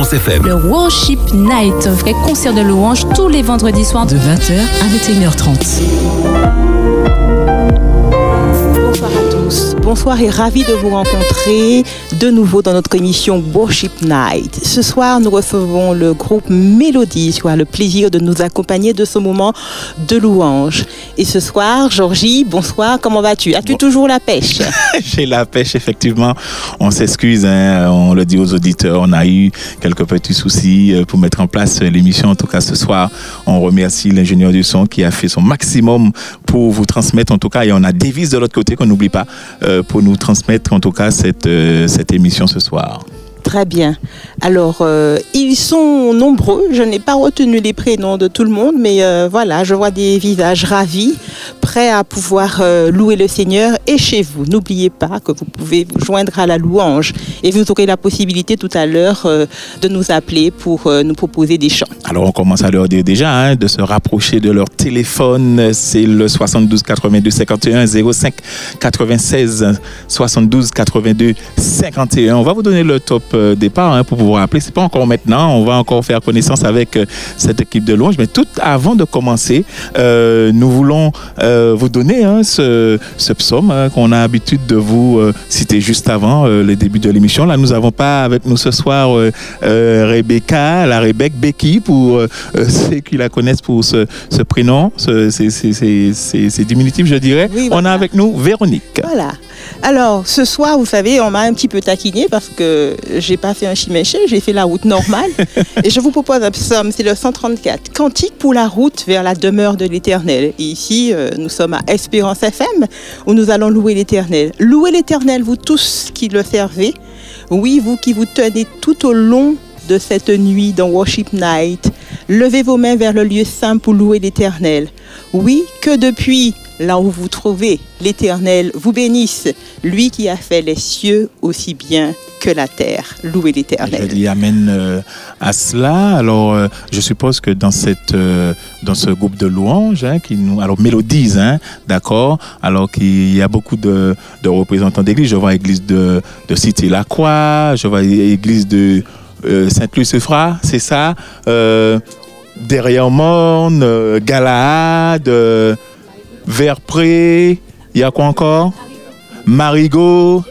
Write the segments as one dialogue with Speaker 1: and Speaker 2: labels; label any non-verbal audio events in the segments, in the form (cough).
Speaker 1: Espérance FM.
Speaker 2: Le Worship Night, un vrai concert de louanges tous les vendredis soirs
Speaker 3: de 20h à 21h30.
Speaker 4: Bonsoir à tous. Bonsoir et ravi de vous rencontrer de nouveau dans notre émission Worship Night. Ce soir, nous recevons le groupe Mélodie qui a le plaisir de nous accompagner de ce moment de louange. Et ce soir, Georgie, bonsoir, comment vas-tu? As-tu toujours la pêche? (laughs)
Speaker 5: J'ai la pêche, effectivement. On s'excuse, hein, on le dit aux auditeurs, on a eu quelques petits soucis euh, pour mettre en place l'émission. En tout cas, ce soir, on remercie l'ingénieur du son qui a fait son maximum pour vous transmettre, en tout cas, et on a Davis de l'autre côté qu'on n'oublie pas, euh, pour nous transmettre, en tout cas, cette, euh, cette émission ce soir.
Speaker 4: Très bien. Alors, euh, ils sont nombreux. Je n'ai pas retenu les prénoms de tout le monde, mais euh, voilà, je vois des visages ravis, prêts à pouvoir euh, louer le Seigneur. Et chez vous, n'oubliez pas que vous pouvez vous joindre à la louange. Et vous aurez la possibilité tout à l'heure de nous appeler pour nous proposer des chants.
Speaker 5: Alors, on commence à leur dire déjà hein, de se rapprocher de leur téléphone. C'est le 72 82 51 05 96 72 82 51. On va vous donner le top euh, départ hein, pour pouvoir appeler. C'est pas encore maintenant. On va encore faire connaissance avec euh, cette équipe de louange. Mais tout avant de commencer, euh, nous voulons euh, vous donner hein, ce, ce psaume hein, qu'on a l'habitude de vous euh, citer juste avant le début de l'émission. Là, nous n'avons pas avec nous ce soir Rebecca, la Rebecca Becky, pour (laughs) ceux qui la connaissent pour ce, ce prénom, ce- c'est- c'est diminutif, je dirais.
Speaker 4: Oui,
Speaker 5: On a avec nous Véronique.
Speaker 4: Voilà. Alors, ce soir, vous savez, on m'a un petit peu taquiné parce que j'ai pas fait un chiméché, j'ai fait la route normale. (laughs) et je vous propose un psaume, c'est le 134. Cantique pour la route vers la demeure de l'éternel. Et ici, euh, nous sommes à Espérance FM où nous allons louer l'éternel. Louez l'éternel, vous tous qui le servez. Oui, vous qui vous tenez tout au long de cette nuit dans Worship Night. Levez vos mains vers le lieu saint pour louer l'Éternel. Oui, que depuis là où vous trouvez, l'Éternel vous bénisse, lui qui a fait les cieux aussi bien que la terre. Louez l'Éternel.
Speaker 5: dis Amen euh, à cela. Alors, euh, je suppose que euh, dans ce groupe de louanges, hein, qui nous, alors mélodies, hein, d'accord. Alors qu'il y a beaucoup de, représentants d'église. Je vois l'église de, de Cité-la-Croix, je vois l'église de Sainte-Luce-Euphrate, c'est ça. Derrière Morne, Galahad, Verpré. Il y a quoi encore? Marigot.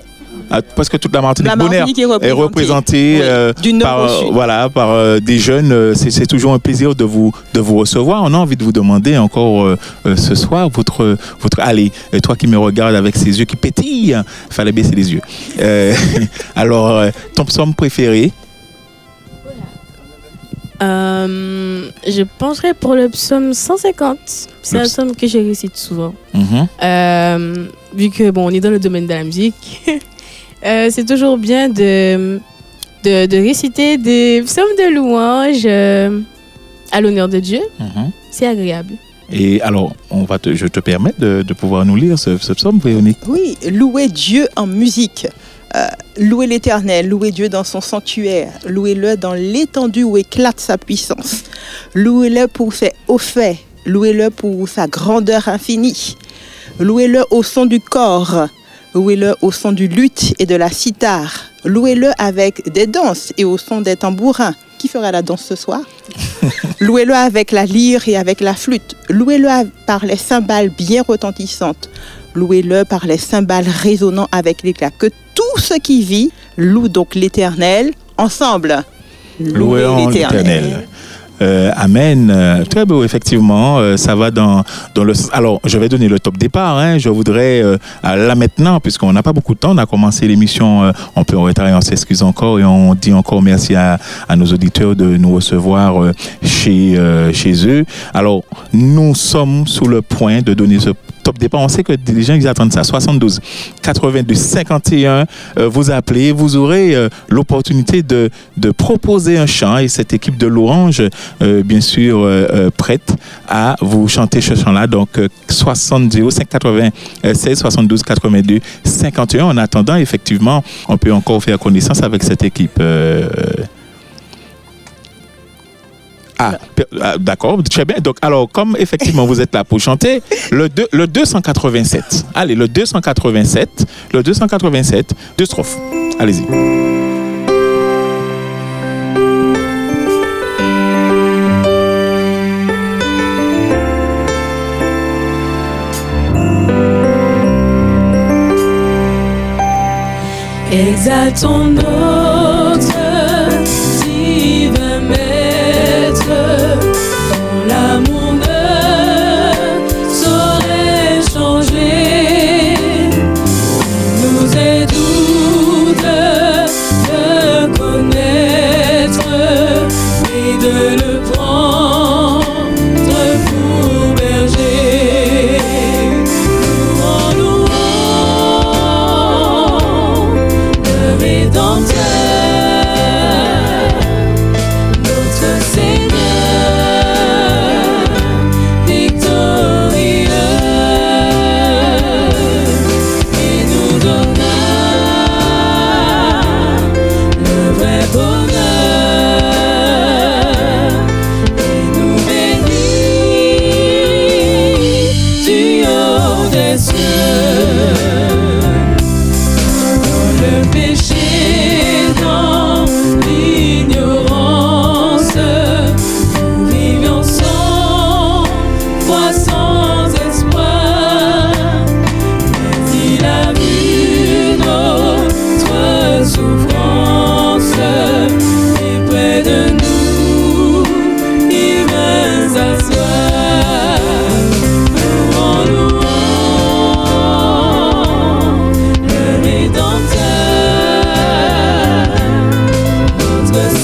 Speaker 5: Ah, Presque toute la Martinique.
Speaker 4: La Martinique est
Speaker 5: est
Speaker 4: représentée.
Speaker 5: représentée
Speaker 4: Oui,
Speaker 5: euh, par, euh, voilà, par euh, des jeunes. C'est toujours un plaisir de vous, de vous recevoir. On a envie de vous demander encore ce soir votre, votre. Allez, toi qui me regardes avec ces yeux qui pétillent, fallait baisser les yeux. (laughs) Alors, ton psaume préféré?
Speaker 6: Euh, je pencherais pour le psaume 150. C'est un
Speaker 5: ps-
Speaker 6: psaume que je récite souvent.
Speaker 5: Mhm.
Speaker 6: Euh, vu que bon, on est dans le domaine de la musique, (laughs) euh, c'est toujours bien de, de, de réciter des psaumes de louange euh, à l'honneur de Dieu.
Speaker 5: Mhm.
Speaker 6: C'est agréable.
Speaker 5: Et alors, on va te, je te permets de, de pouvoir nous lire ce, ce psaume, Véronique.
Speaker 4: Oui, louez Dieu en musique. Euh, louez l'Éternel, louez Dieu dans son sanctuaire, louez-le dans l'étendue où éclate sa puissance, louez-le pour ses hauts faits, louez-le pour sa grandeur infinie, louez-le au son du corps, louez-le au son du luth et de la cithare, louez-le avec des danses et au son des tambourins. Qui fera la danse ce soir? (laughs) Louez-le avec la lyre et avec la flûte. Louez-le par les cymbales bien retentissantes. Louez-le par les cymbales résonnant avec l'éclat. Que tout ce qui vit loue donc l'Éternel ensemble.
Speaker 5: Louons l'Éternel. Euh, amen. Euh, Très beau, effectivement. Euh, ça va dans, dans le Alors, je vais donner le top départ. hein. Je voudrais, là maintenant, puisqu'on n'a pas beaucoup de temps, on a commencé l'émission euh, un peu en retard et on s'excuse encore et on dit encore merci à, à nos auditeurs de nous recevoir chez, chez eux. Alors, nous sommes sous le point de donner ce On sait que les gens ils attendent ça. 72 82 51. euh, vous appelez, vous aurez euh, l'opportunité de, proposer un chant et cette équipe de louanges, euh, bien sûr, euh, prête à vous chanter ce chant-là. Donc, euh, 70 596 72 82 51. En attendant, effectivement, on peut encore faire connaissance avec cette équipe. Ah, ah, d'accord, très bien. Donc, alors, comme effectivement vous êtes là pour chanter, le, le 287. Allez, le 287, le 287, deux strophes. Allez-y.
Speaker 1: Exaltons-nous.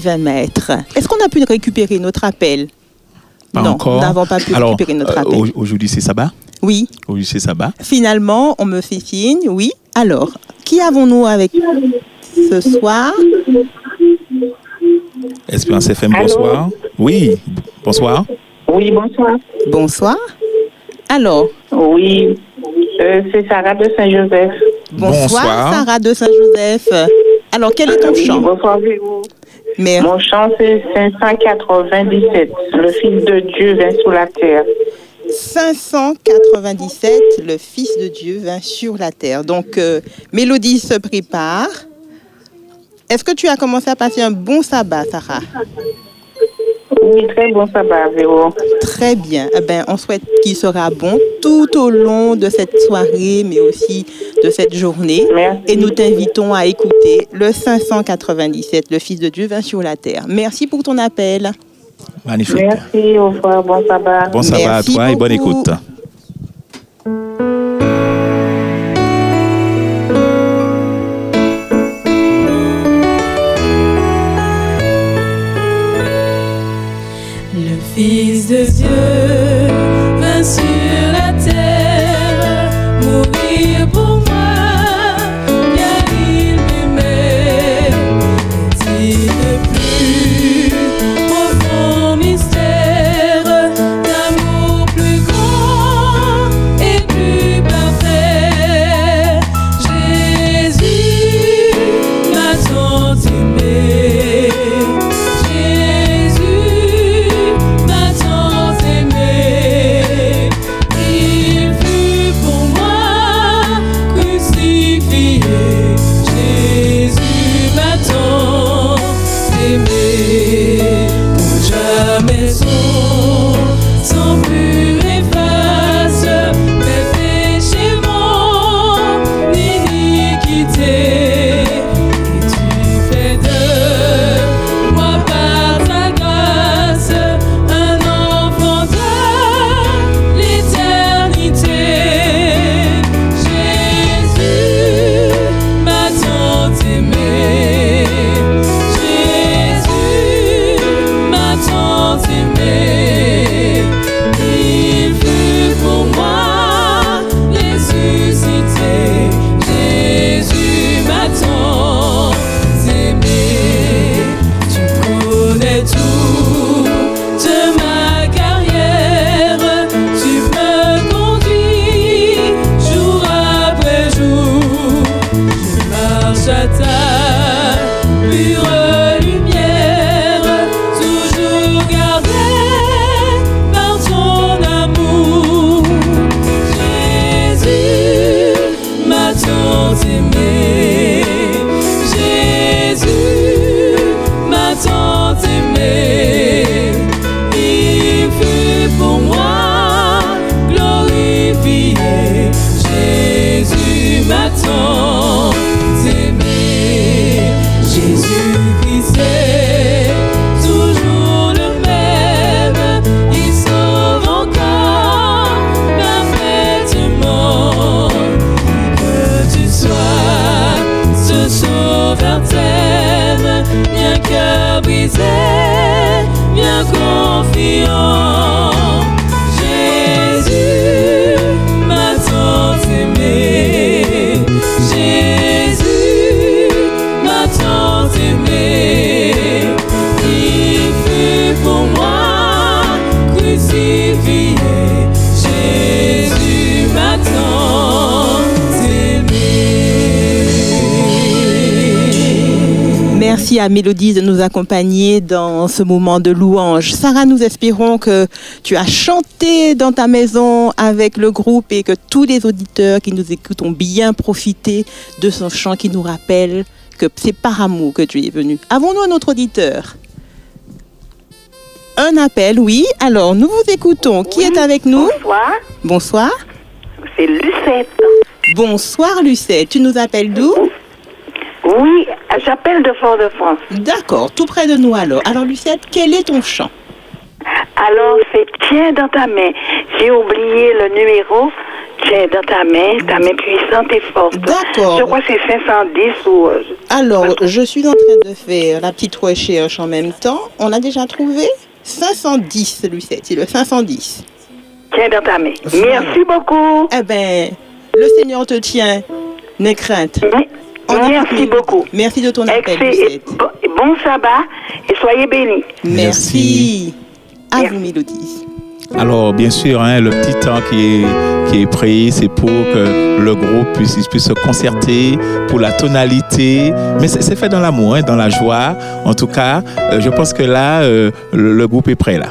Speaker 1: Seigneur, victorieux, il nous donna le vrai bonheur, il nous bénit du haut des cieux.
Speaker 4: Nous exaltons notre divin maître. Est-ce qu'on a pu récupérer notre appel?
Speaker 5: Pas
Speaker 4: Non,
Speaker 5: encore.
Speaker 4: nous n'avons pas pu
Speaker 5: Alors,
Speaker 4: récupérer notre
Speaker 5: euh,
Speaker 4: appel.
Speaker 5: au- Aujourd'hui, c'est sabbat.
Speaker 4: Oui,
Speaker 5: Aujourd'hui, c'est sabbat.
Speaker 4: finalement, on me fait signe. Oui. Alors, qui avons-nous avec ce soir?
Speaker 5: Espérance FM,
Speaker 3: Allô?
Speaker 5: bonsoir. Oui, bonsoir.
Speaker 3: Oui, bonsoir.
Speaker 4: Bonsoir. Alors,
Speaker 3: Oui, euh, c'est Sarah de Saint-Joseph.
Speaker 4: bonsoir,
Speaker 5: Bonsoir.
Speaker 4: Sarah de Saint-Joseph. Alors, quel est ton
Speaker 3: Oui,
Speaker 4: chant?
Speaker 3: bonsoir, Véro.
Speaker 4: Mère,
Speaker 3: Mon chant, c'est 597. Le Fils de Dieu vint sous la terre.
Speaker 4: 597, le Fils de Dieu vint sur la terre. Donc, euh, Mélodie se prépare. Est-ce que tu as commencé à passer un bon sabbat, Sarah?
Speaker 3: Oui, très bon sabbat, Véro.
Speaker 4: Très bien. Eh ben, on souhaite qu'il sera bon tout au long de cette soirée, mais aussi de cette journée.
Speaker 3: Merci.
Speaker 4: Et nous t'invitons à écouter le 597, le Fils de Dieu vint sur la terre. Merci pour ton appel.
Speaker 5: Magnifique.
Speaker 3: Merci, au revoir, bon sabbat.
Speaker 5: Bon sabbat à toi et bonne écoute.
Speaker 1: Fils de Dieu
Speaker 4: Merci à Mélodie de nous accompagner dans ce moment de louange. Sarah, nous espérons que tu as chanté dans ta maison avec le groupe et que tous les auditeurs qui nous écoutent ont bien profité de ce chant qui nous rappelle que c'est par amour que tu es venu. Avons-nous un autre auditeur? Un appel, oui. Alors, nous vous écoutons. Qui est avec nous
Speaker 7: Bonsoir,
Speaker 4: Bonsoir.
Speaker 7: c'est Lucette.
Speaker 4: Bonsoir, Lucette. Tu nous appelles d'où
Speaker 7: Oui, j'appelle de Fort-de-France.
Speaker 4: D'accord, tout près de nous alors. Alors, Lucette, quel est ton chant
Speaker 7: Alors, c'est Tiens dans ta main. J'ai oublié le numéro. Tiens dans ta main, ta main puissante et forte.
Speaker 4: D'accord.
Speaker 7: Je crois que c'est 510 ou... euh,
Speaker 4: Alors, je suis en train de faire la petite recherche en même temps. On a déjà trouvé 510, Lucette. C'est le 510.
Speaker 7: Tiens dans ta main. Merci beaucoup.
Speaker 4: Eh ben, le Seigneur te tient. N'aie crainte. Écoute
Speaker 7: Merci beaucoup.
Speaker 4: Merci de ton appel,
Speaker 7: Excellent.
Speaker 4: Lucette.
Speaker 7: Bon, bon sabbat et soyez bénis.
Speaker 4: Merci. À
Speaker 7: Merci.
Speaker 4: vous, Mélodie.
Speaker 1: Alors, bien sûr, hein, le petit temps qui est, qui pris, c'est pour que le groupe puisse, se concerter pour la tonalité. Mais c'est c'est fait dans l'amour, hein, dans la joie. En tout cas, euh, je pense que là, euh, le, le groupe est prêt là.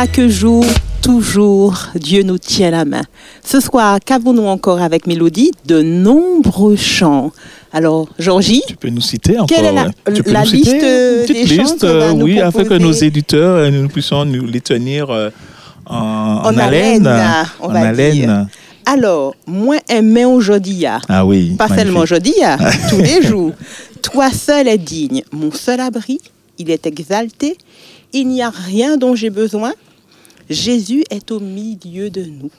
Speaker 8: Chaque jour,
Speaker 4: toujours, Dieu nous tient la main. Ce soir, qu'avons-nous encore avec Mélodie De nombreux chants? Alors, Georgie,
Speaker 1: Tu peux nous citer encore
Speaker 4: Quelle est la-
Speaker 1: tu peux
Speaker 4: la
Speaker 1: nous citer
Speaker 4: liste,
Speaker 1: une petite
Speaker 4: des
Speaker 1: liste, euh,
Speaker 4: nous
Speaker 1: oui, afin que nos éditeurs euh, nous puissions nous les tenir euh, en,
Speaker 4: En haleine, on
Speaker 1: en
Speaker 4: va
Speaker 1: haleine.
Speaker 4: dire. alors, moins aimé aujourd'hui, ah.
Speaker 1: Ah oui.
Speaker 4: pas
Speaker 1: magnifique.
Speaker 4: seulement aujourd'hui, ah, (laughs) tous les jours. Toi seul est digne, mon seul abri, il est exalté, il n'y a rien dont j'ai besoin. Jésus est au milieu de nous.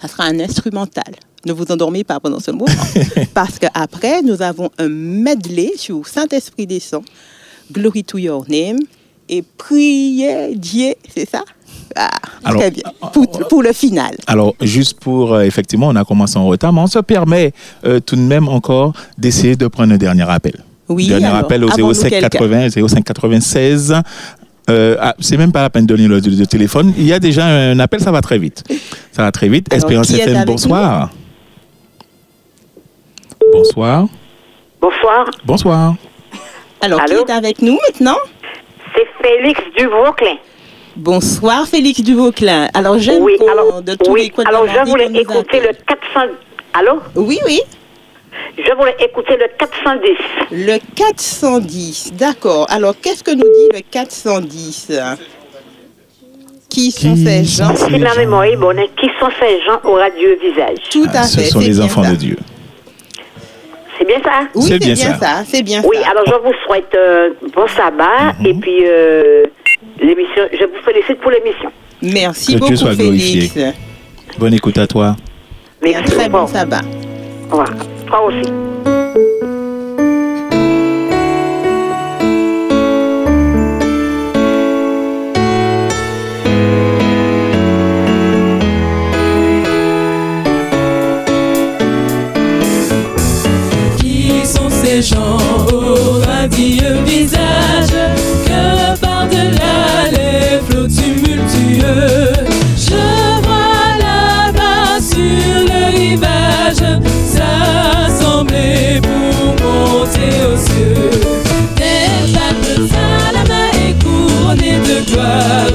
Speaker 4: Ça sera un instrumental. Ne vous endormez pas pendant ce moment. (laughs) parce qu'après, nous avons un medley sur Saint-Esprit descend, Glory to your name, et priez Dieu, c'est ça? Ah,
Speaker 5: Alors,
Speaker 4: très bien. Pour, pour le final.
Speaker 5: Alors, juste pour, euh, effectivement, on a commencé en retard, mais on se permet euh, tout de même encore d'essayer de prendre un dernier appel.
Speaker 4: Oui,
Speaker 5: dernier
Speaker 4: alors,
Speaker 5: appel au
Speaker 4: avons-nous
Speaker 5: 05
Speaker 4: quelqu'un
Speaker 5: 80 05 96. Euh, ah, c'est même pas la peine de donner le, le téléphone. Il y a déjà un appel, ça va très vite. Ça va très vite.
Speaker 4: Alors,
Speaker 5: Espérance FM, bonsoir. Bonsoir.
Speaker 7: Bonsoir,
Speaker 5: Bonsoir.
Speaker 4: Alors,
Speaker 7: Allô
Speaker 4: qui est avec nous maintenant?
Speaker 7: C'est Félix Dubrooklyn.
Speaker 4: Bonsoir, Félix Duvauclin. Alors, j'aime
Speaker 7: Oui, alors,
Speaker 4: de tous
Speaker 7: oui,
Speaker 4: les coins de
Speaker 7: alors
Speaker 4: la
Speaker 7: je voulais écouter le 400. Allô?
Speaker 4: Oui, oui.
Speaker 7: Je voulais écouter le 410.
Speaker 4: Le 410, d'accord. Alors, qu'est-ce que nous dit le 410 Qui sont
Speaker 5: Qui
Speaker 4: ces
Speaker 5: sont
Speaker 4: gens?
Speaker 7: Si ma mémoire est bonne, qui sont ces gens au radieux visage?
Speaker 4: Tout à
Speaker 5: Ah, ce
Speaker 4: fait.
Speaker 5: sont
Speaker 4: c'est
Speaker 5: les enfants
Speaker 4: ça.
Speaker 5: de Dieu.
Speaker 7: C'est bien ça?
Speaker 4: Oui,
Speaker 5: C'est
Speaker 4: c'est
Speaker 5: bien
Speaker 4: bien,
Speaker 5: ça.
Speaker 4: ça. C'est bien
Speaker 7: Oui,
Speaker 4: ça.
Speaker 7: alors je vous souhaite euh, bon sabbat
Speaker 5: Mhm.
Speaker 7: et puis euh, l'émission. Je vous félicite pour l'émission.
Speaker 4: Merci
Speaker 5: Que Dieu
Speaker 4: beaucoup,
Speaker 5: soit glorifié.
Speaker 4: Félix.
Speaker 5: Bonne écoute à toi.
Speaker 4: Et un
Speaker 7: Merci.
Speaker 4: très bon
Speaker 7: Bon,
Speaker 4: sabbat.
Speaker 7: au revoir. Aussi.
Speaker 1: Qui sont ces gens au radieux visage? Que par-delà les flots tumultueux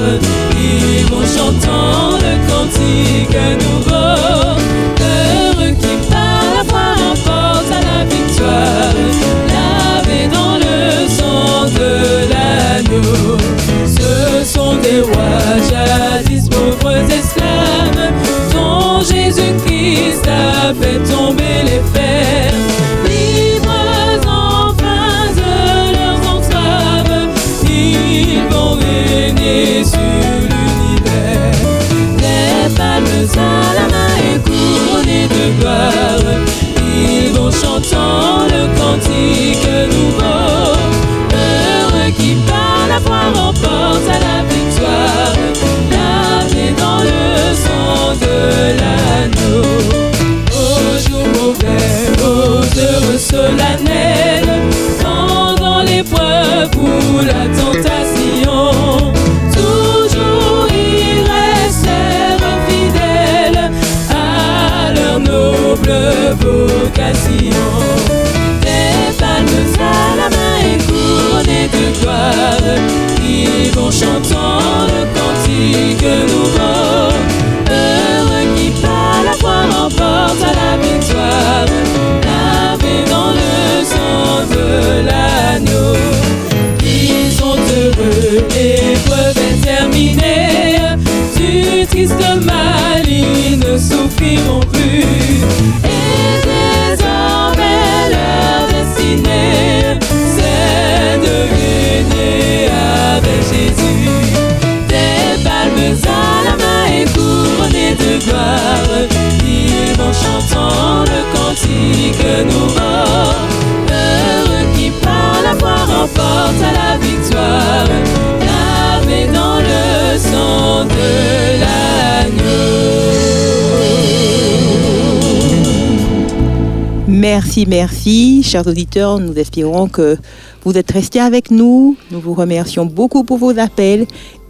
Speaker 1: gloire
Speaker 4: Merci, merci. Chers auditeurs, nous espérons que vous êtes restés avec nous. Nous vous remercions beaucoup pour vos appels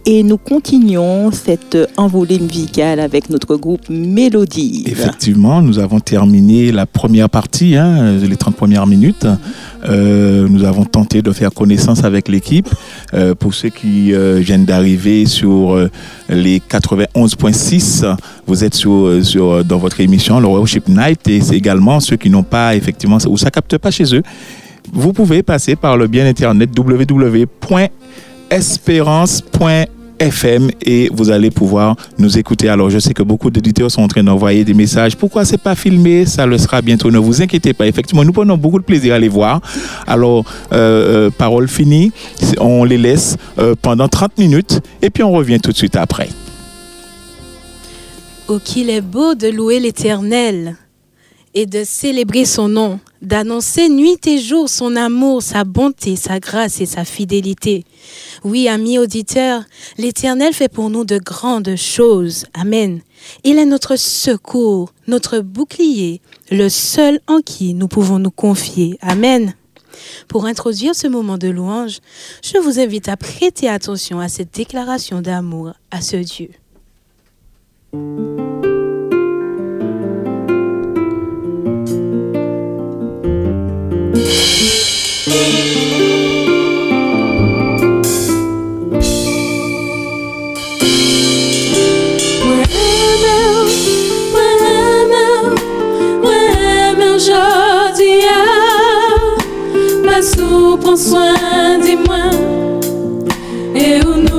Speaker 4: et nous continuons cette envolée musicale avec notre groupe Mélodie.
Speaker 5: Effectivement, nous avons terminé la première partie, hein, les 30 premières minutes. Euh, nous avons tenté de faire connaissance avec l'équipe. Euh, pour ceux qui euh, viennent d'arriver sur les 91.6, vous êtes sur, dans votre émission, le Worship Night, et c'est également ceux qui n'ont pas, effectivement, ou ça capte pas chez eux. Vous pouvez passer par le bien internet www.espérance.fr FM et vous allez pouvoir nous écouter. Alors, je sais que beaucoup d'éditeurs sont en train d'envoyer des messages. Pourquoi c'est pas filmé? Ça le sera bientôt. Ne vous inquiétez pas. Effectivement, nous prenons beaucoup de plaisir à les voir. Alors, euh, euh, parole finie. On les laisse euh, pendant 30 minutes et puis on revient tout de suite après.
Speaker 6: Oh, qu'il est beau de louer l'Éternel et de célébrer son nom.
Speaker 9: d'annoncer nuit et jour son amour, sa bonté, sa grâce et sa fidélité. Oui, amis auditeurs, l'Éternel fait pour nous de grandes choses. Amen. Il est notre secours, notre bouclier, le seul en qui nous pouvons nous confier. Amen. Pour introduire ce moment de louange, je vous invite à prêter attention à cette déclaration d'amour à ce Dieu.
Speaker 1: Prends soin de moi et où nous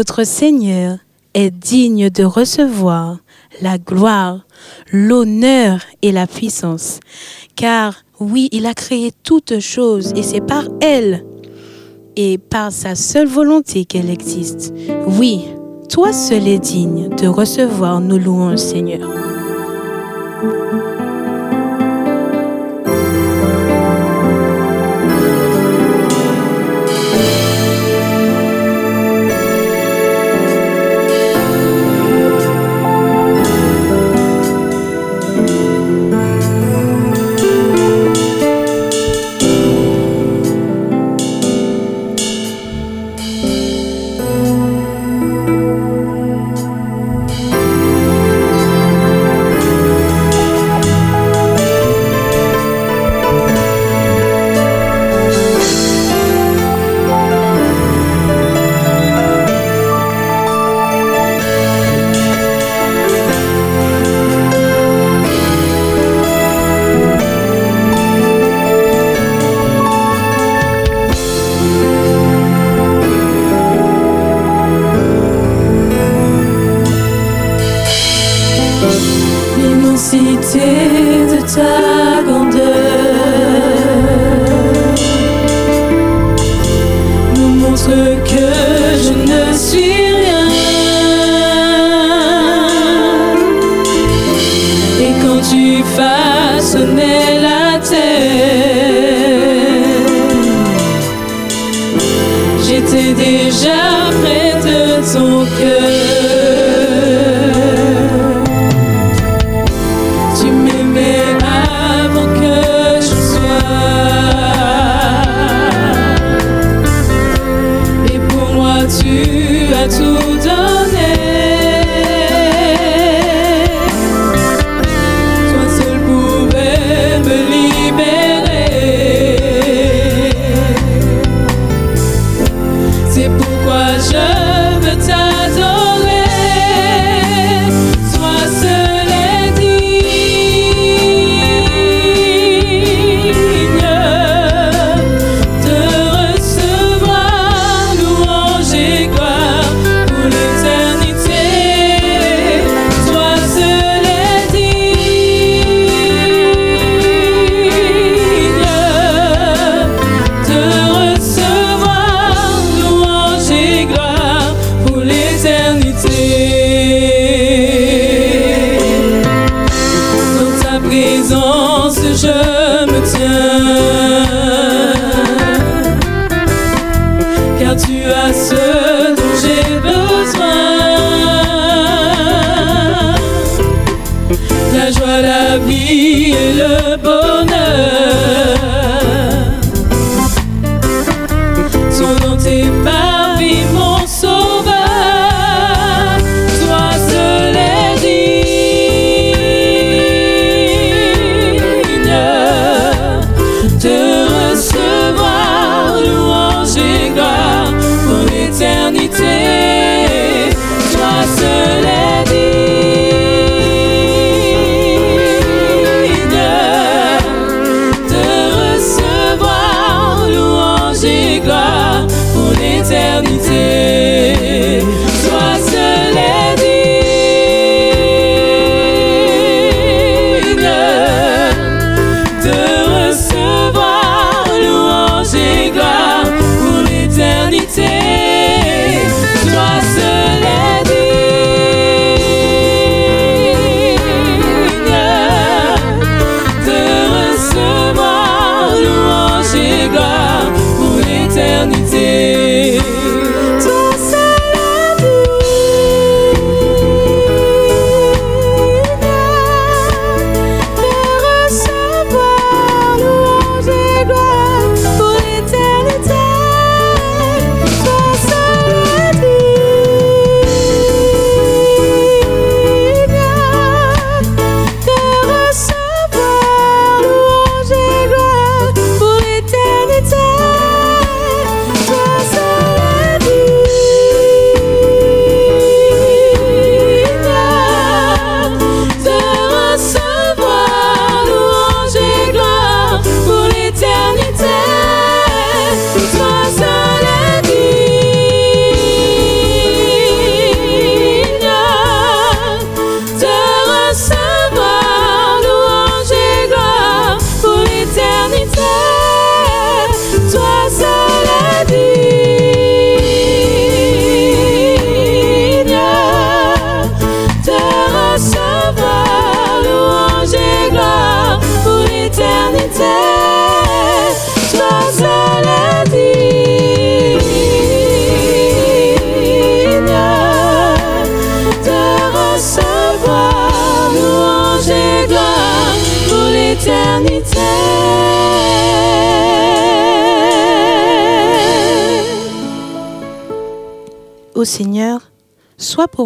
Speaker 9: notre Seigneur est digne de recevoir la gloire, l'honneur et la puissance. Car oui, il a créé toutes choses et c'est par elle et par sa seule volonté qu'elle existe. Oui, toi seul es digne de recevoir nos louanges, Seigneur.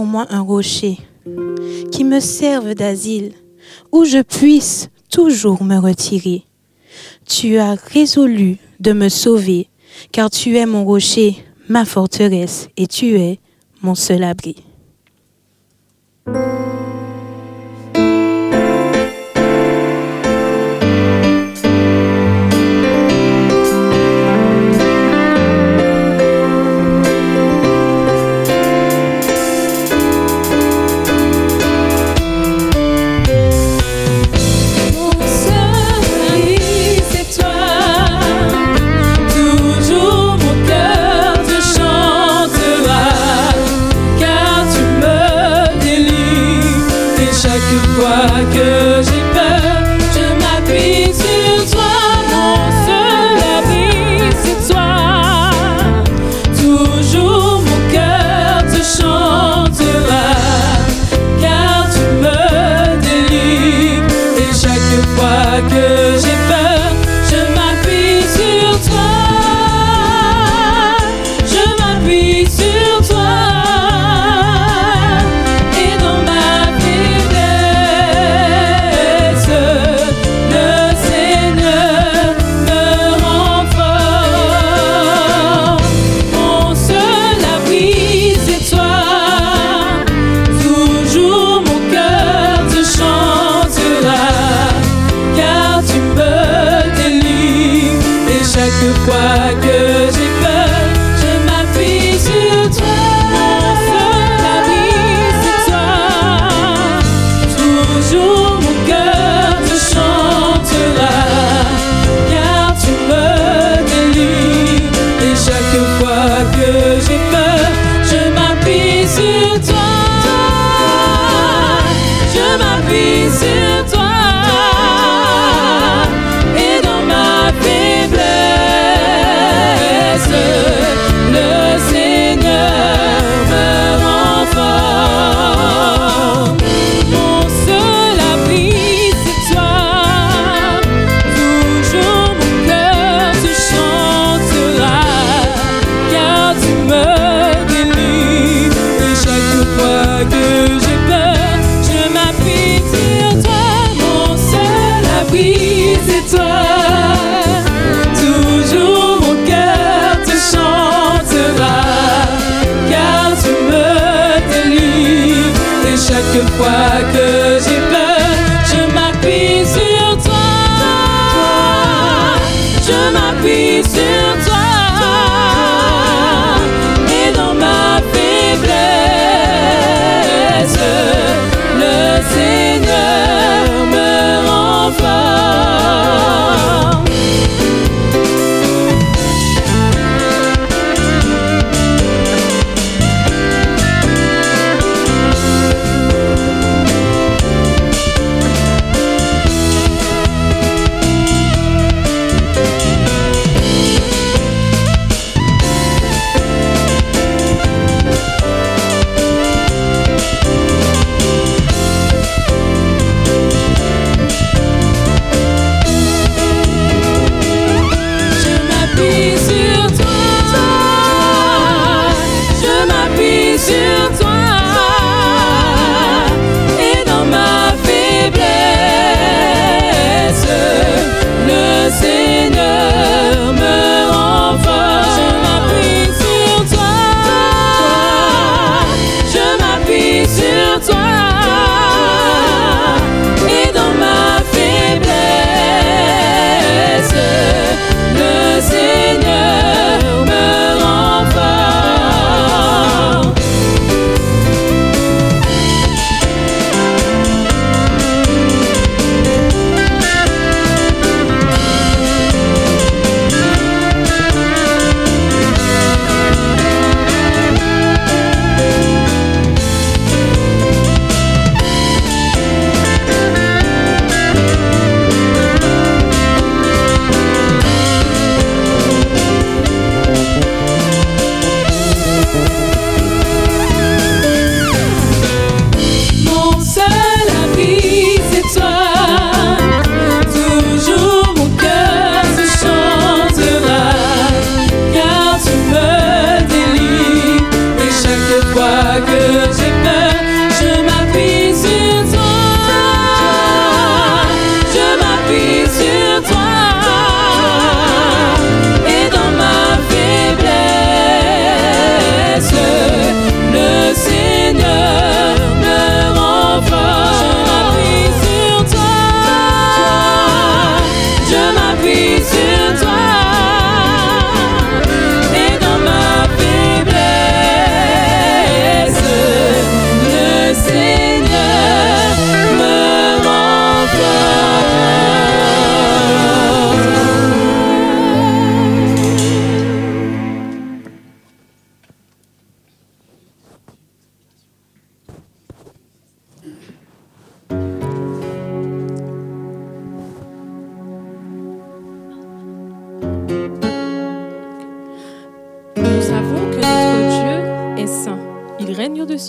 Speaker 1: moi
Speaker 9: un rocher qui me serve d'asile, où je puisse toujours me retirer. Tu as résolu de me sauver, car tu es mon rocher, ma forteresse, et tu es mon seul abri.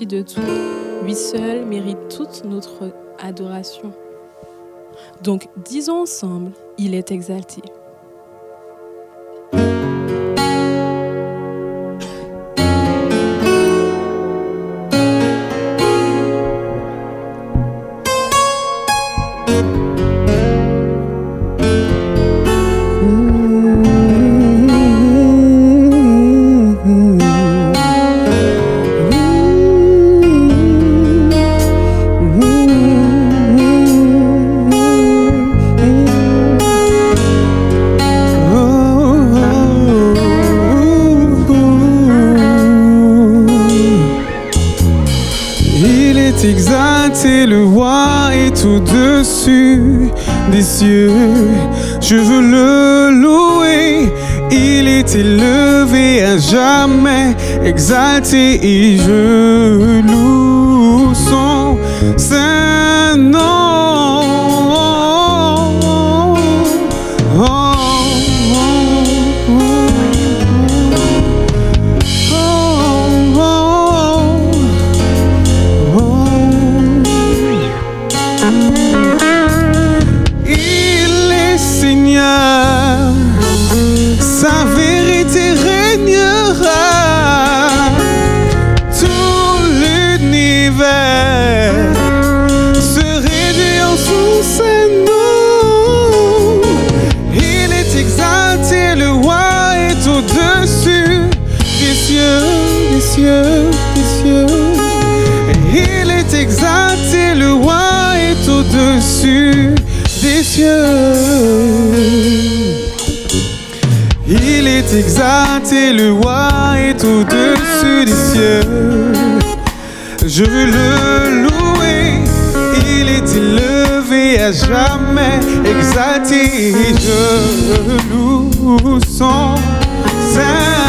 Speaker 6: de tout, lui seul mérite toute notre adoration. Donc disons ensemble, il est exalté.
Speaker 10: exalté au-dessus. Je veux le louer, il est élevé à jamais, exalté. Je loue son Saint.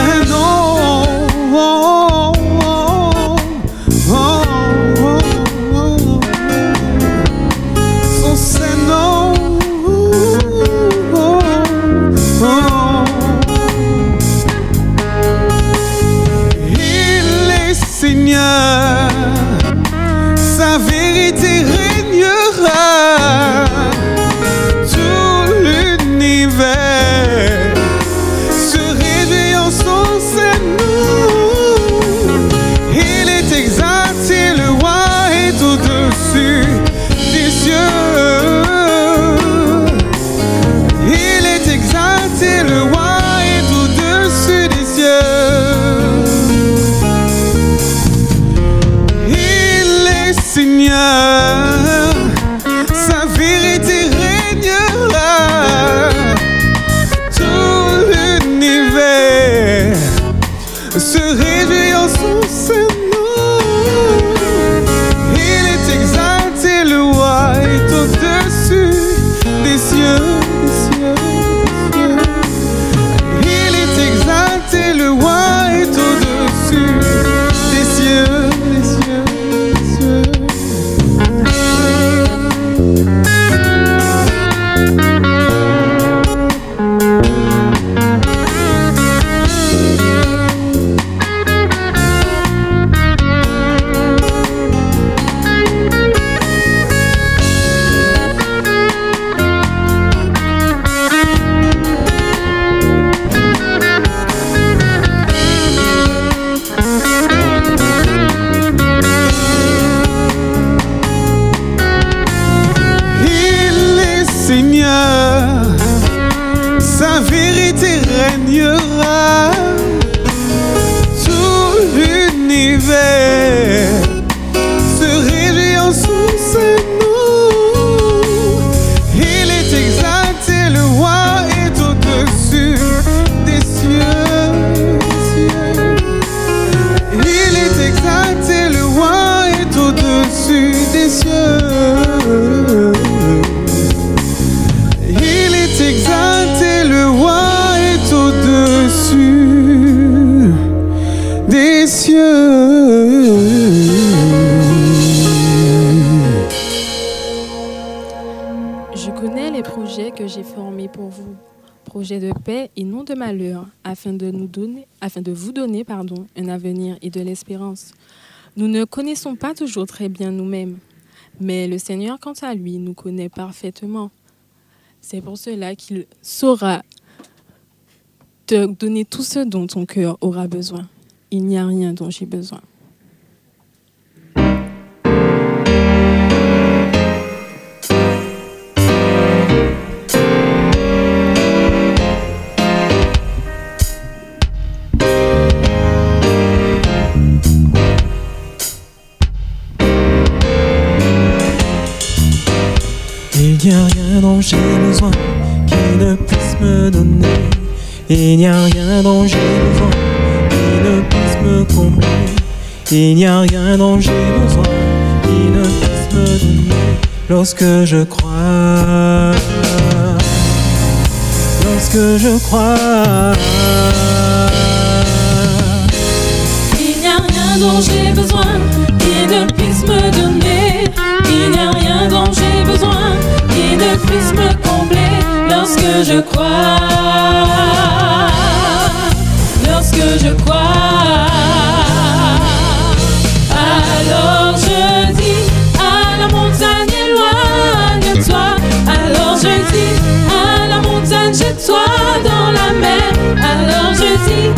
Speaker 6: baby projet de paix et non de malheur, afin de, nous donner, afin de vous donner pardon, un avenir et de l'espérance. Nous ne connaissons pas toujours très bien nous-mêmes, mais le Seigneur, quant à lui, nous connaît parfaitement. C'est pour cela qu'il saura te donner tout ce dont ton cœur aura besoin. Il n'y a rien dont j'ai besoin.
Speaker 10: Rien dont j'ai besoin qui ne puisse me donner. Il n'y a rien dont j'ai besoin qui ne puisse me combler. Il n'y a rien dont j'ai besoin qui ne puisse me donner. Lorsque je crois, lorsque je crois.
Speaker 1: Il n'y a rien dont j'ai besoin qui ne puisse me donner. Il n'y a rien dont j'ai besoin qui ne puisse me combler lorsque je crois. Lorsque je crois. Alors je dis à la montagne éloigne-toi. Alors je dis à la montagne jette-toi dans la mer. Alors je dis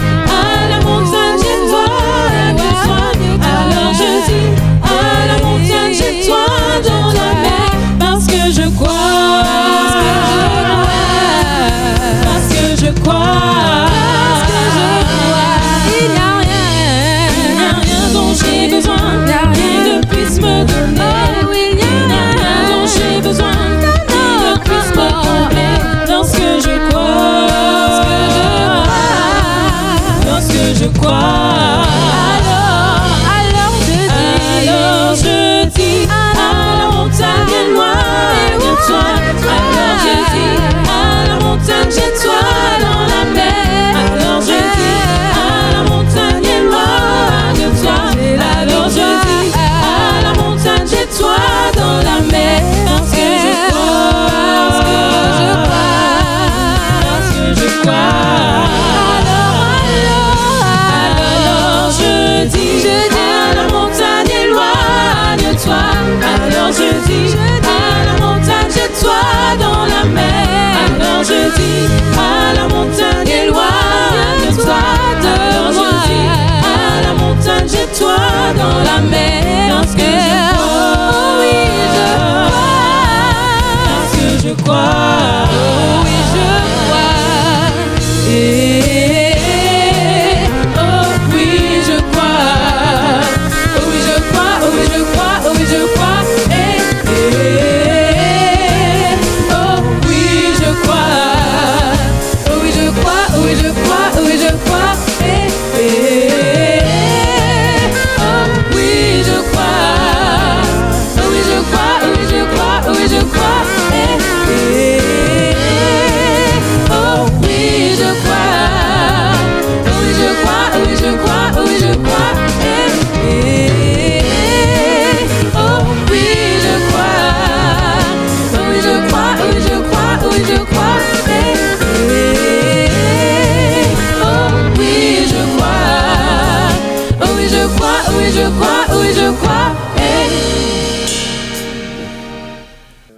Speaker 1: je crois, oui je crois.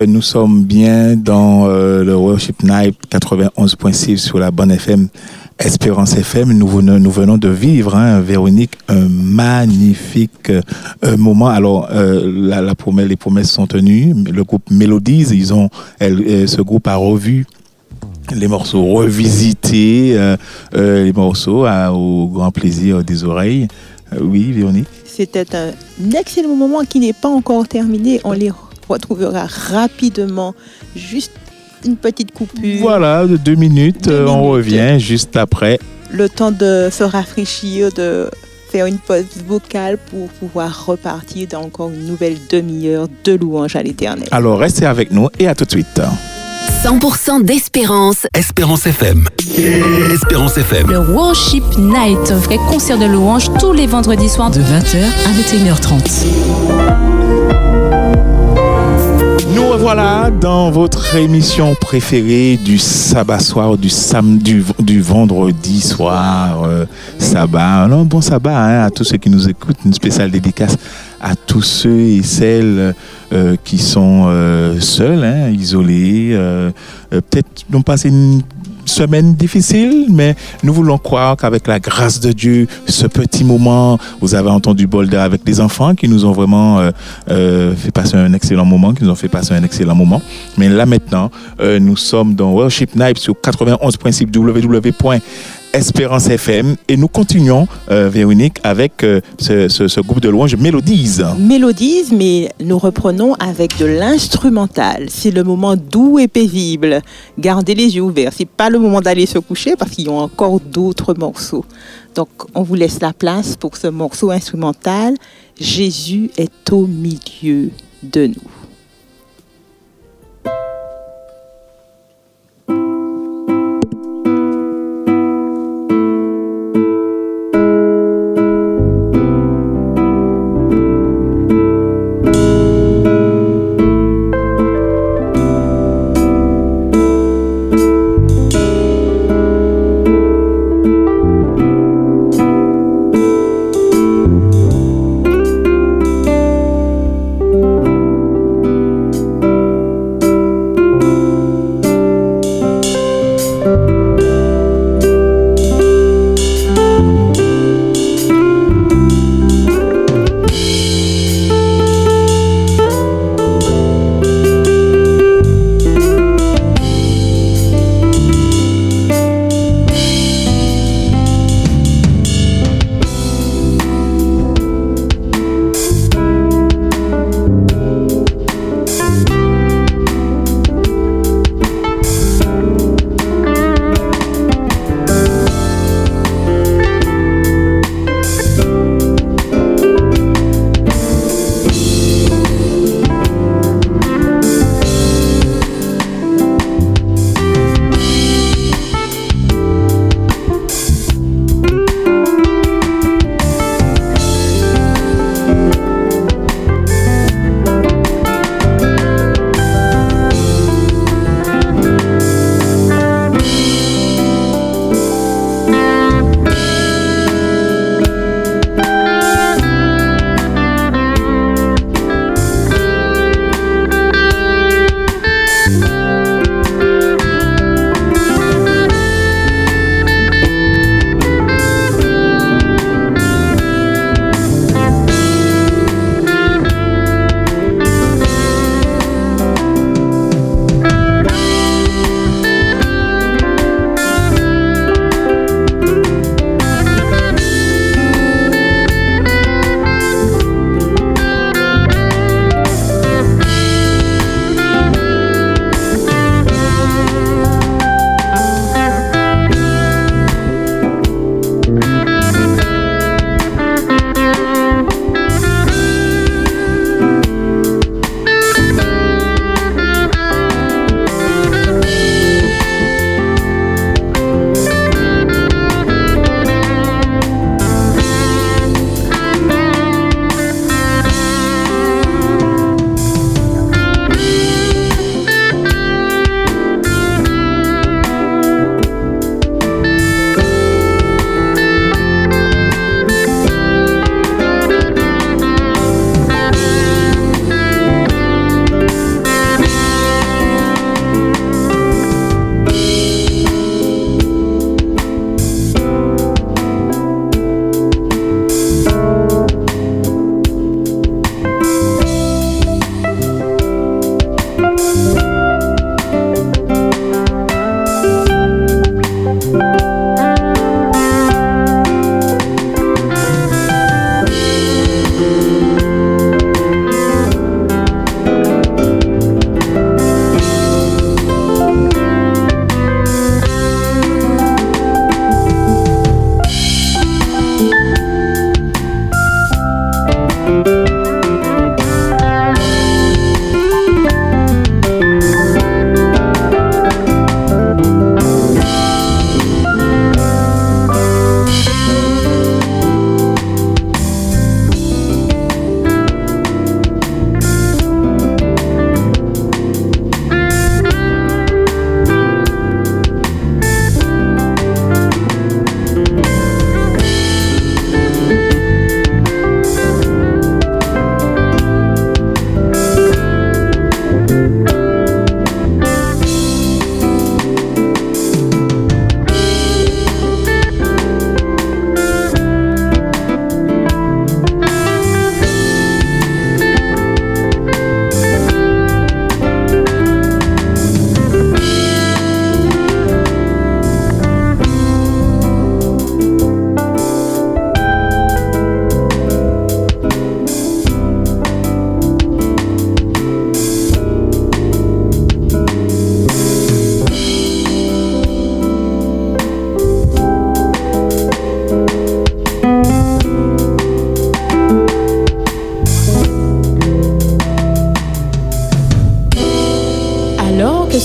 Speaker 5: Nous sommes bien dans euh, le Worship Night 91.6 sur la bonne FM, Espérance FM. Nous venons, de vivre, hein, Véronique, un magnifique euh, moment. Alors, euh, les promesses sont tenues. Le groupe Mélodies, ils ont, ce groupe a revu les morceaux, revisité euh, les morceaux à- au grand plaisir des oreilles. Oui, Véronique?
Speaker 4: C'était un excellent moment qui n'est pas encore terminé. On les retrouvera rapidement. Juste une petite coupure.
Speaker 5: Voilà, de deux minutes,
Speaker 4: Deux
Speaker 5: euh, on
Speaker 4: minutes.
Speaker 5: revient juste après.
Speaker 4: Le temps de se rafraîchir, de faire une pause vocale pour pouvoir repartir dans encore une nouvelle demi-heure de louange à l'éternel.
Speaker 5: Alors, restez avec nous et à tout de suite.
Speaker 11: 100% d'espérance.
Speaker 12: Espérance FM. Espérance FM.
Speaker 2: Le Worship Night, vrai concert de louange tous les vendredis soirs
Speaker 13: de 20h à 21h30.
Speaker 5: Nous revoilà dans votre émission préférée du sabbat soir, du, samedi, du, vendredi soir, euh, sabbat. Un bon sabbat hein, à tous ceux qui nous écoutent, une spéciale dédicace à tous ceux et celles euh, qui sont euh, seuls, hein, isolés, peut-être n'ont passé une semaine difficile, mais nous voulons croire qu'avec la grâce de Dieu, ce petit moment, vous avez entendu Boulder avec des enfants qui nous ont vraiment euh, euh, fait passer un excellent moment, qui nous ont fait passer un excellent moment. Mais là maintenant, euh, nous sommes dans Worship Night sur 91.6 www Espérance FM. Et nous continuons, euh, Véronique, avec euh, ce, groupe de louanges Mélodies.
Speaker 4: Mélodies, mais nous reprenons avec de l'instrumental. C'est le moment doux et paisible. Gardez les yeux ouverts. C'est pas le moment d'aller se coucher parce qu'il y a encore d'autres morceaux. Donc, on vous laisse la place pour ce morceau instrumental. Jésus est au milieu de nous.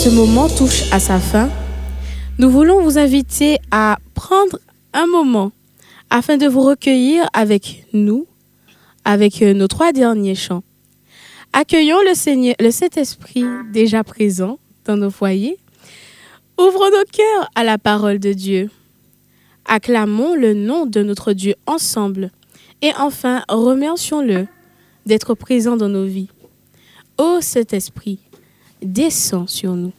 Speaker 6: moment touche à sa fin, nous voulons vous inviter à prendre un moment afin de vous recueillir avec nous, avec euh, nos trois derniers chants. Accueillons le, Seigneur, le Saint-Esprit déjà présent dans nos foyers. Ouvrons nos cœurs à la parole de Dieu. Acclamons le nom de notre Dieu ensemble. Et enfin, remercions-le d'être présent dans nos vies. Ô Saint-Esprit,
Speaker 1: descend sur nous.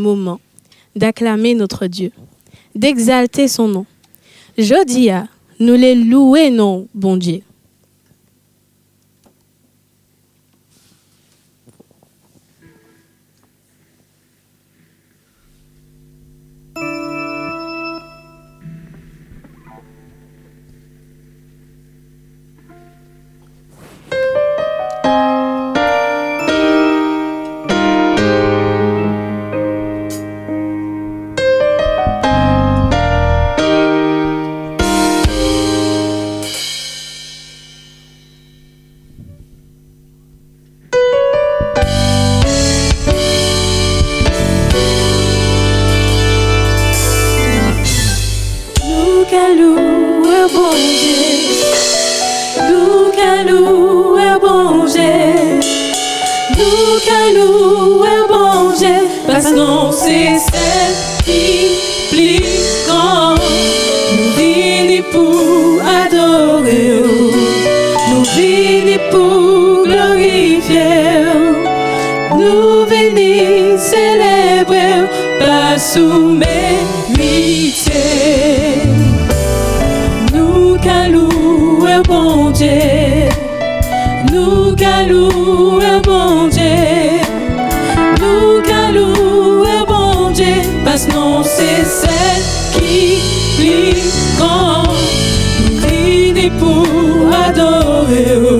Speaker 6: moment d'acclamer notre Dieu, d'exalter son nom. Jodia, nous les louer, non, bon Dieu.
Speaker 1: grand, incliné pour adorer.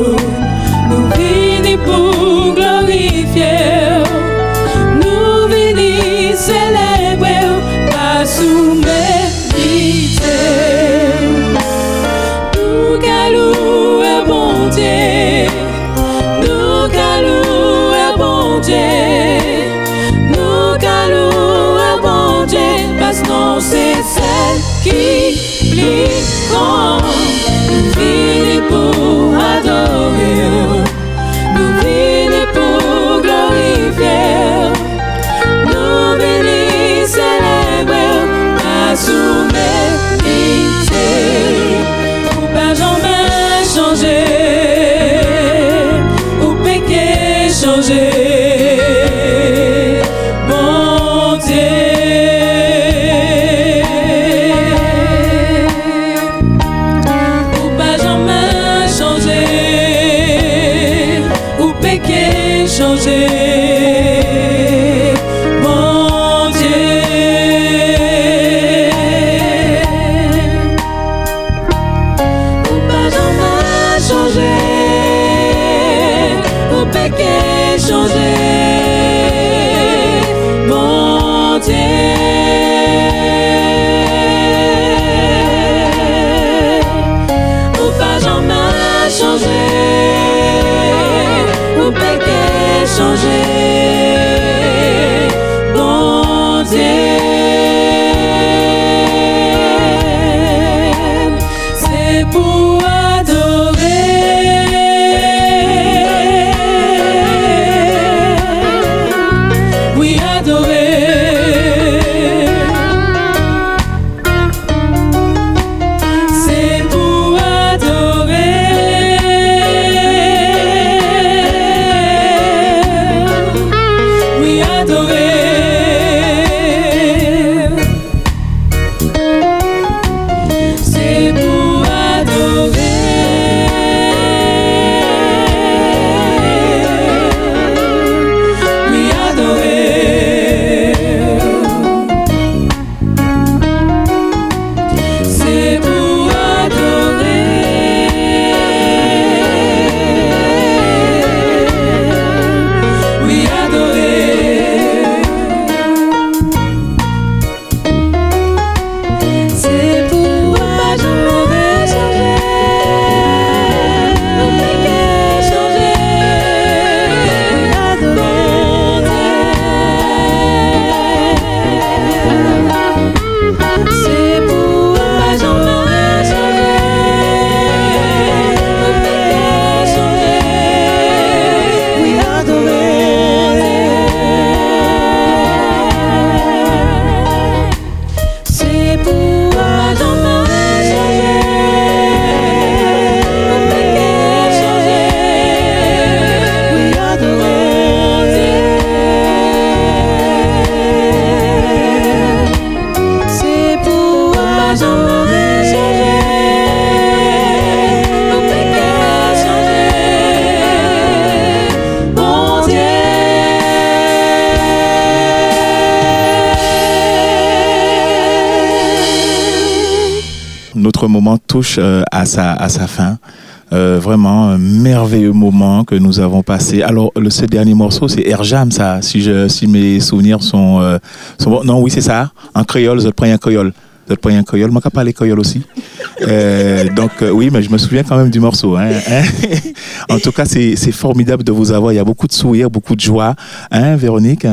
Speaker 5: Touche euh, à, sa, à sa fin. Euh, vraiment un merveilleux moment que nous avons passé. Alors, le, ce dernier morceau, c'est Erjam, ça, si, je, si mes souvenirs sont, euh. Non, oui, c'est ça, en créole, je prends un créole. Je prends un créole. Moi, je parle créole aussi. Donc, oui, mais je me souviens quand même du morceau. Hein, hein. en tout cas, c'est c'est formidable de vous avoir. Il y a beaucoup de sourires, beaucoup de joie. Hein, Véronique?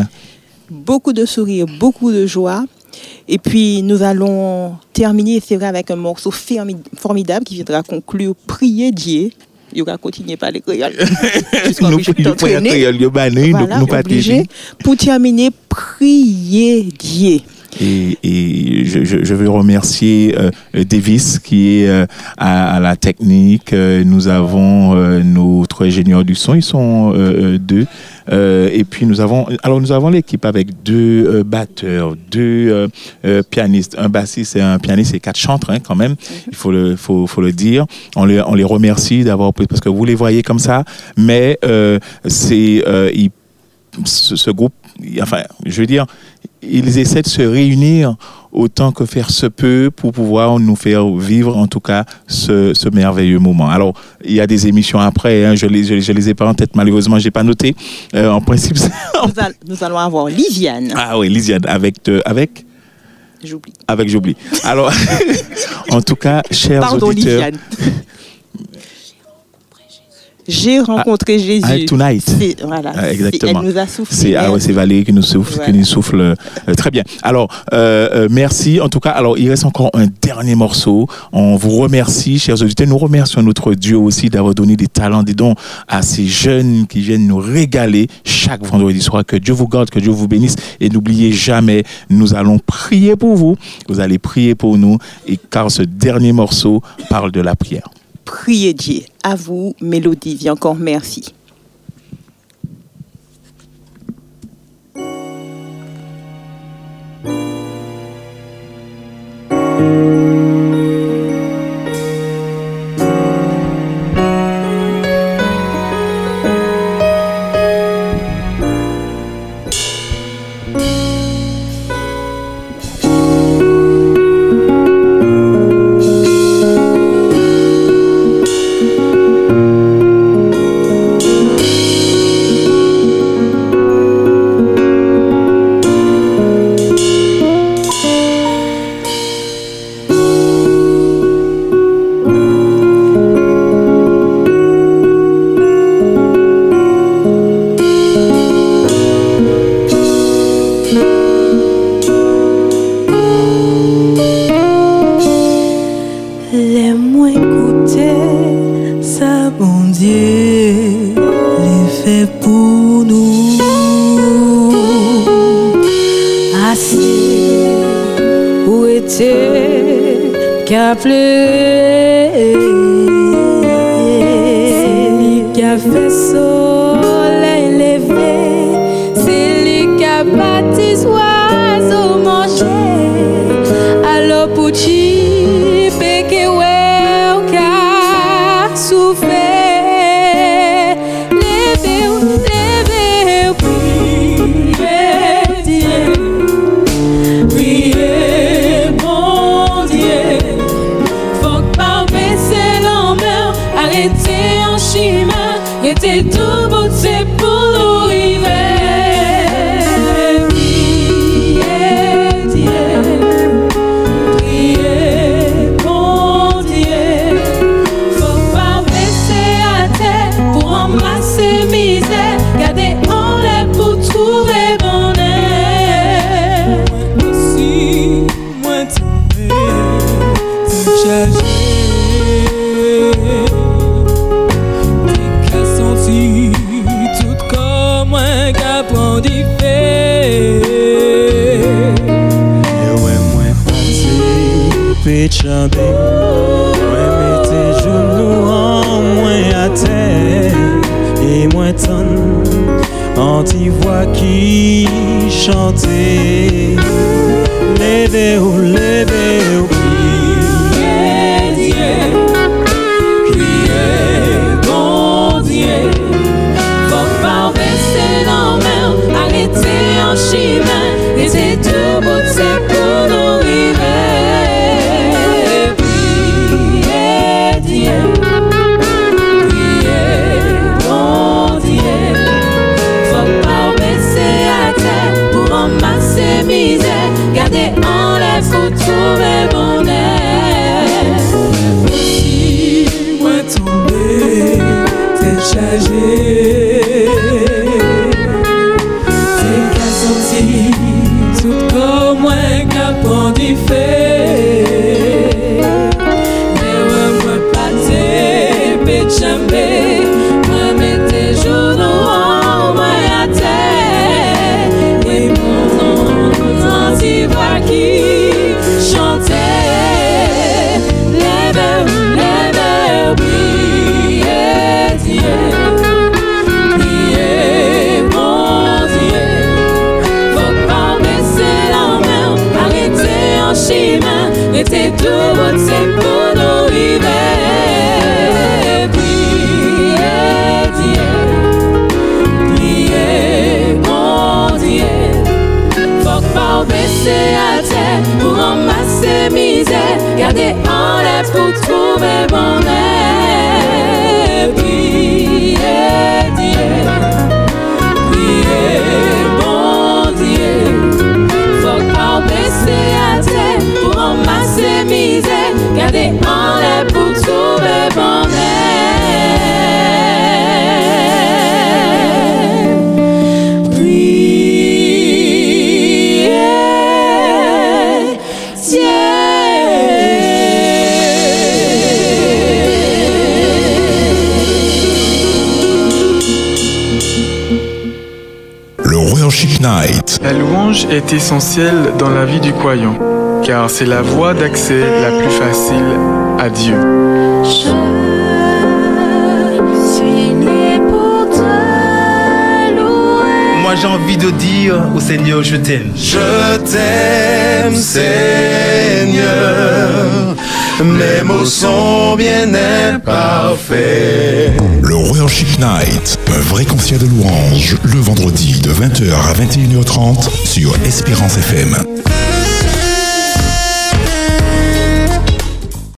Speaker 4: Beaucoup de sourires, beaucoup de joie. Et puis, nous allons terminer, c'est vrai, avec un morceau formidable qui viendra conclure Prier Dieu. Il y aura continué par les créoles. (laughs) Pour terminer, Prier Dieu.
Speaker 5: Et, et je, je- je veux remercier euh, Davis qui est euh, à, à la technique. Euh, nous avons euh, notre ingénieur du son, ils sont deux. Et puis nous avons, alors nous avons l'équipe avec deux batteurs, deux pianistes, un bassiste et un pianiste et quatre chantres hein, quand même. Il faut le, faut, faut le dire. On les, on les remercie d'avoir pris parce que vous les voyez comme ça, mais c'est ce groupe, enfin, je veux dire, ils essaient de se réunir autant que faire se peut pour pouvoir nous faire vivre, en tout cas, ce, ce merveilleux moment. Alors, il y a des émissions après, hein, je les, je, les- je les ai pas en tête, malheureusement, j'ai pas noté. Euh, en principe, (laughs)
Speaker 4: Nous, all- nous allons avoir Liviane.
Speaker 5: ah oui, Lisiane, avec, euh, avec,
Speaker 4: J'oublie.
Speaker 5: avec, j'oublie. Alors, (laughs) en tout cas, chers
Speaker 4: Pardon,
Speaker 5: auditeurs,
Speaker 4: Liviane. (laughs) J'ai rencontré Jésus.
Speaker 5: ah, tonight.
Speaker 4: C'est- Voilà.
Speaker 5: Ah, exactement.
Speaker 4: Elle nous a soufflé.
Speaker 5: C'est ah ouais, Valérie qui nous souffle,
Speaker 4: Voilà.
Speaker 5: qui nous souffle euh, très bien. Alors euh, euh, merci en tout cas. Alors il reste encore un dernier morceau. On vous remercie, chers auditeurs. Nous remercions notre Dieu aussi d'avoir donné des talents, des dons à ces jeunes qui viennent nous régaler chaque vendredi soir. Que Dieu vous garde, que Dieu vous bénisse et n'oubliez jamais, nous allons prier pour vous. Vous allez prier pour nous et car ce dernier morceau parle de la prière.
Speaker 4: Priez Dieu. À vous, Mélodie. Viens encore merci.
Speaker 1: Les moins écouter, ça bon Dieu, les fait pour nous. Assez, où était qu'à pleurer? Antivwa ki chante Leve ou leve ou Kriye diye Kriye bon diye Fok pa ou bese nan men Alete an chimen Ete pour trouver bonheur. Si moi tombé, t'es chargé.
Speaker 13: Est essentielle dans la vie du croyant, car c'est la voie d'accès la plus facile à Dieu.
Speaker 1: Je suis né pour te louer.
Speaker 14: Moi j'ai envie de dire au Seigneur je t'aime.
Speaker 10: Je t'aime, Seigneur. Mes mots sont bien imparfaits.
Speaker 12: Le Worship Night. Un vrai concert de louange le vendredi de 20h à 21h30 sur Espérance FM.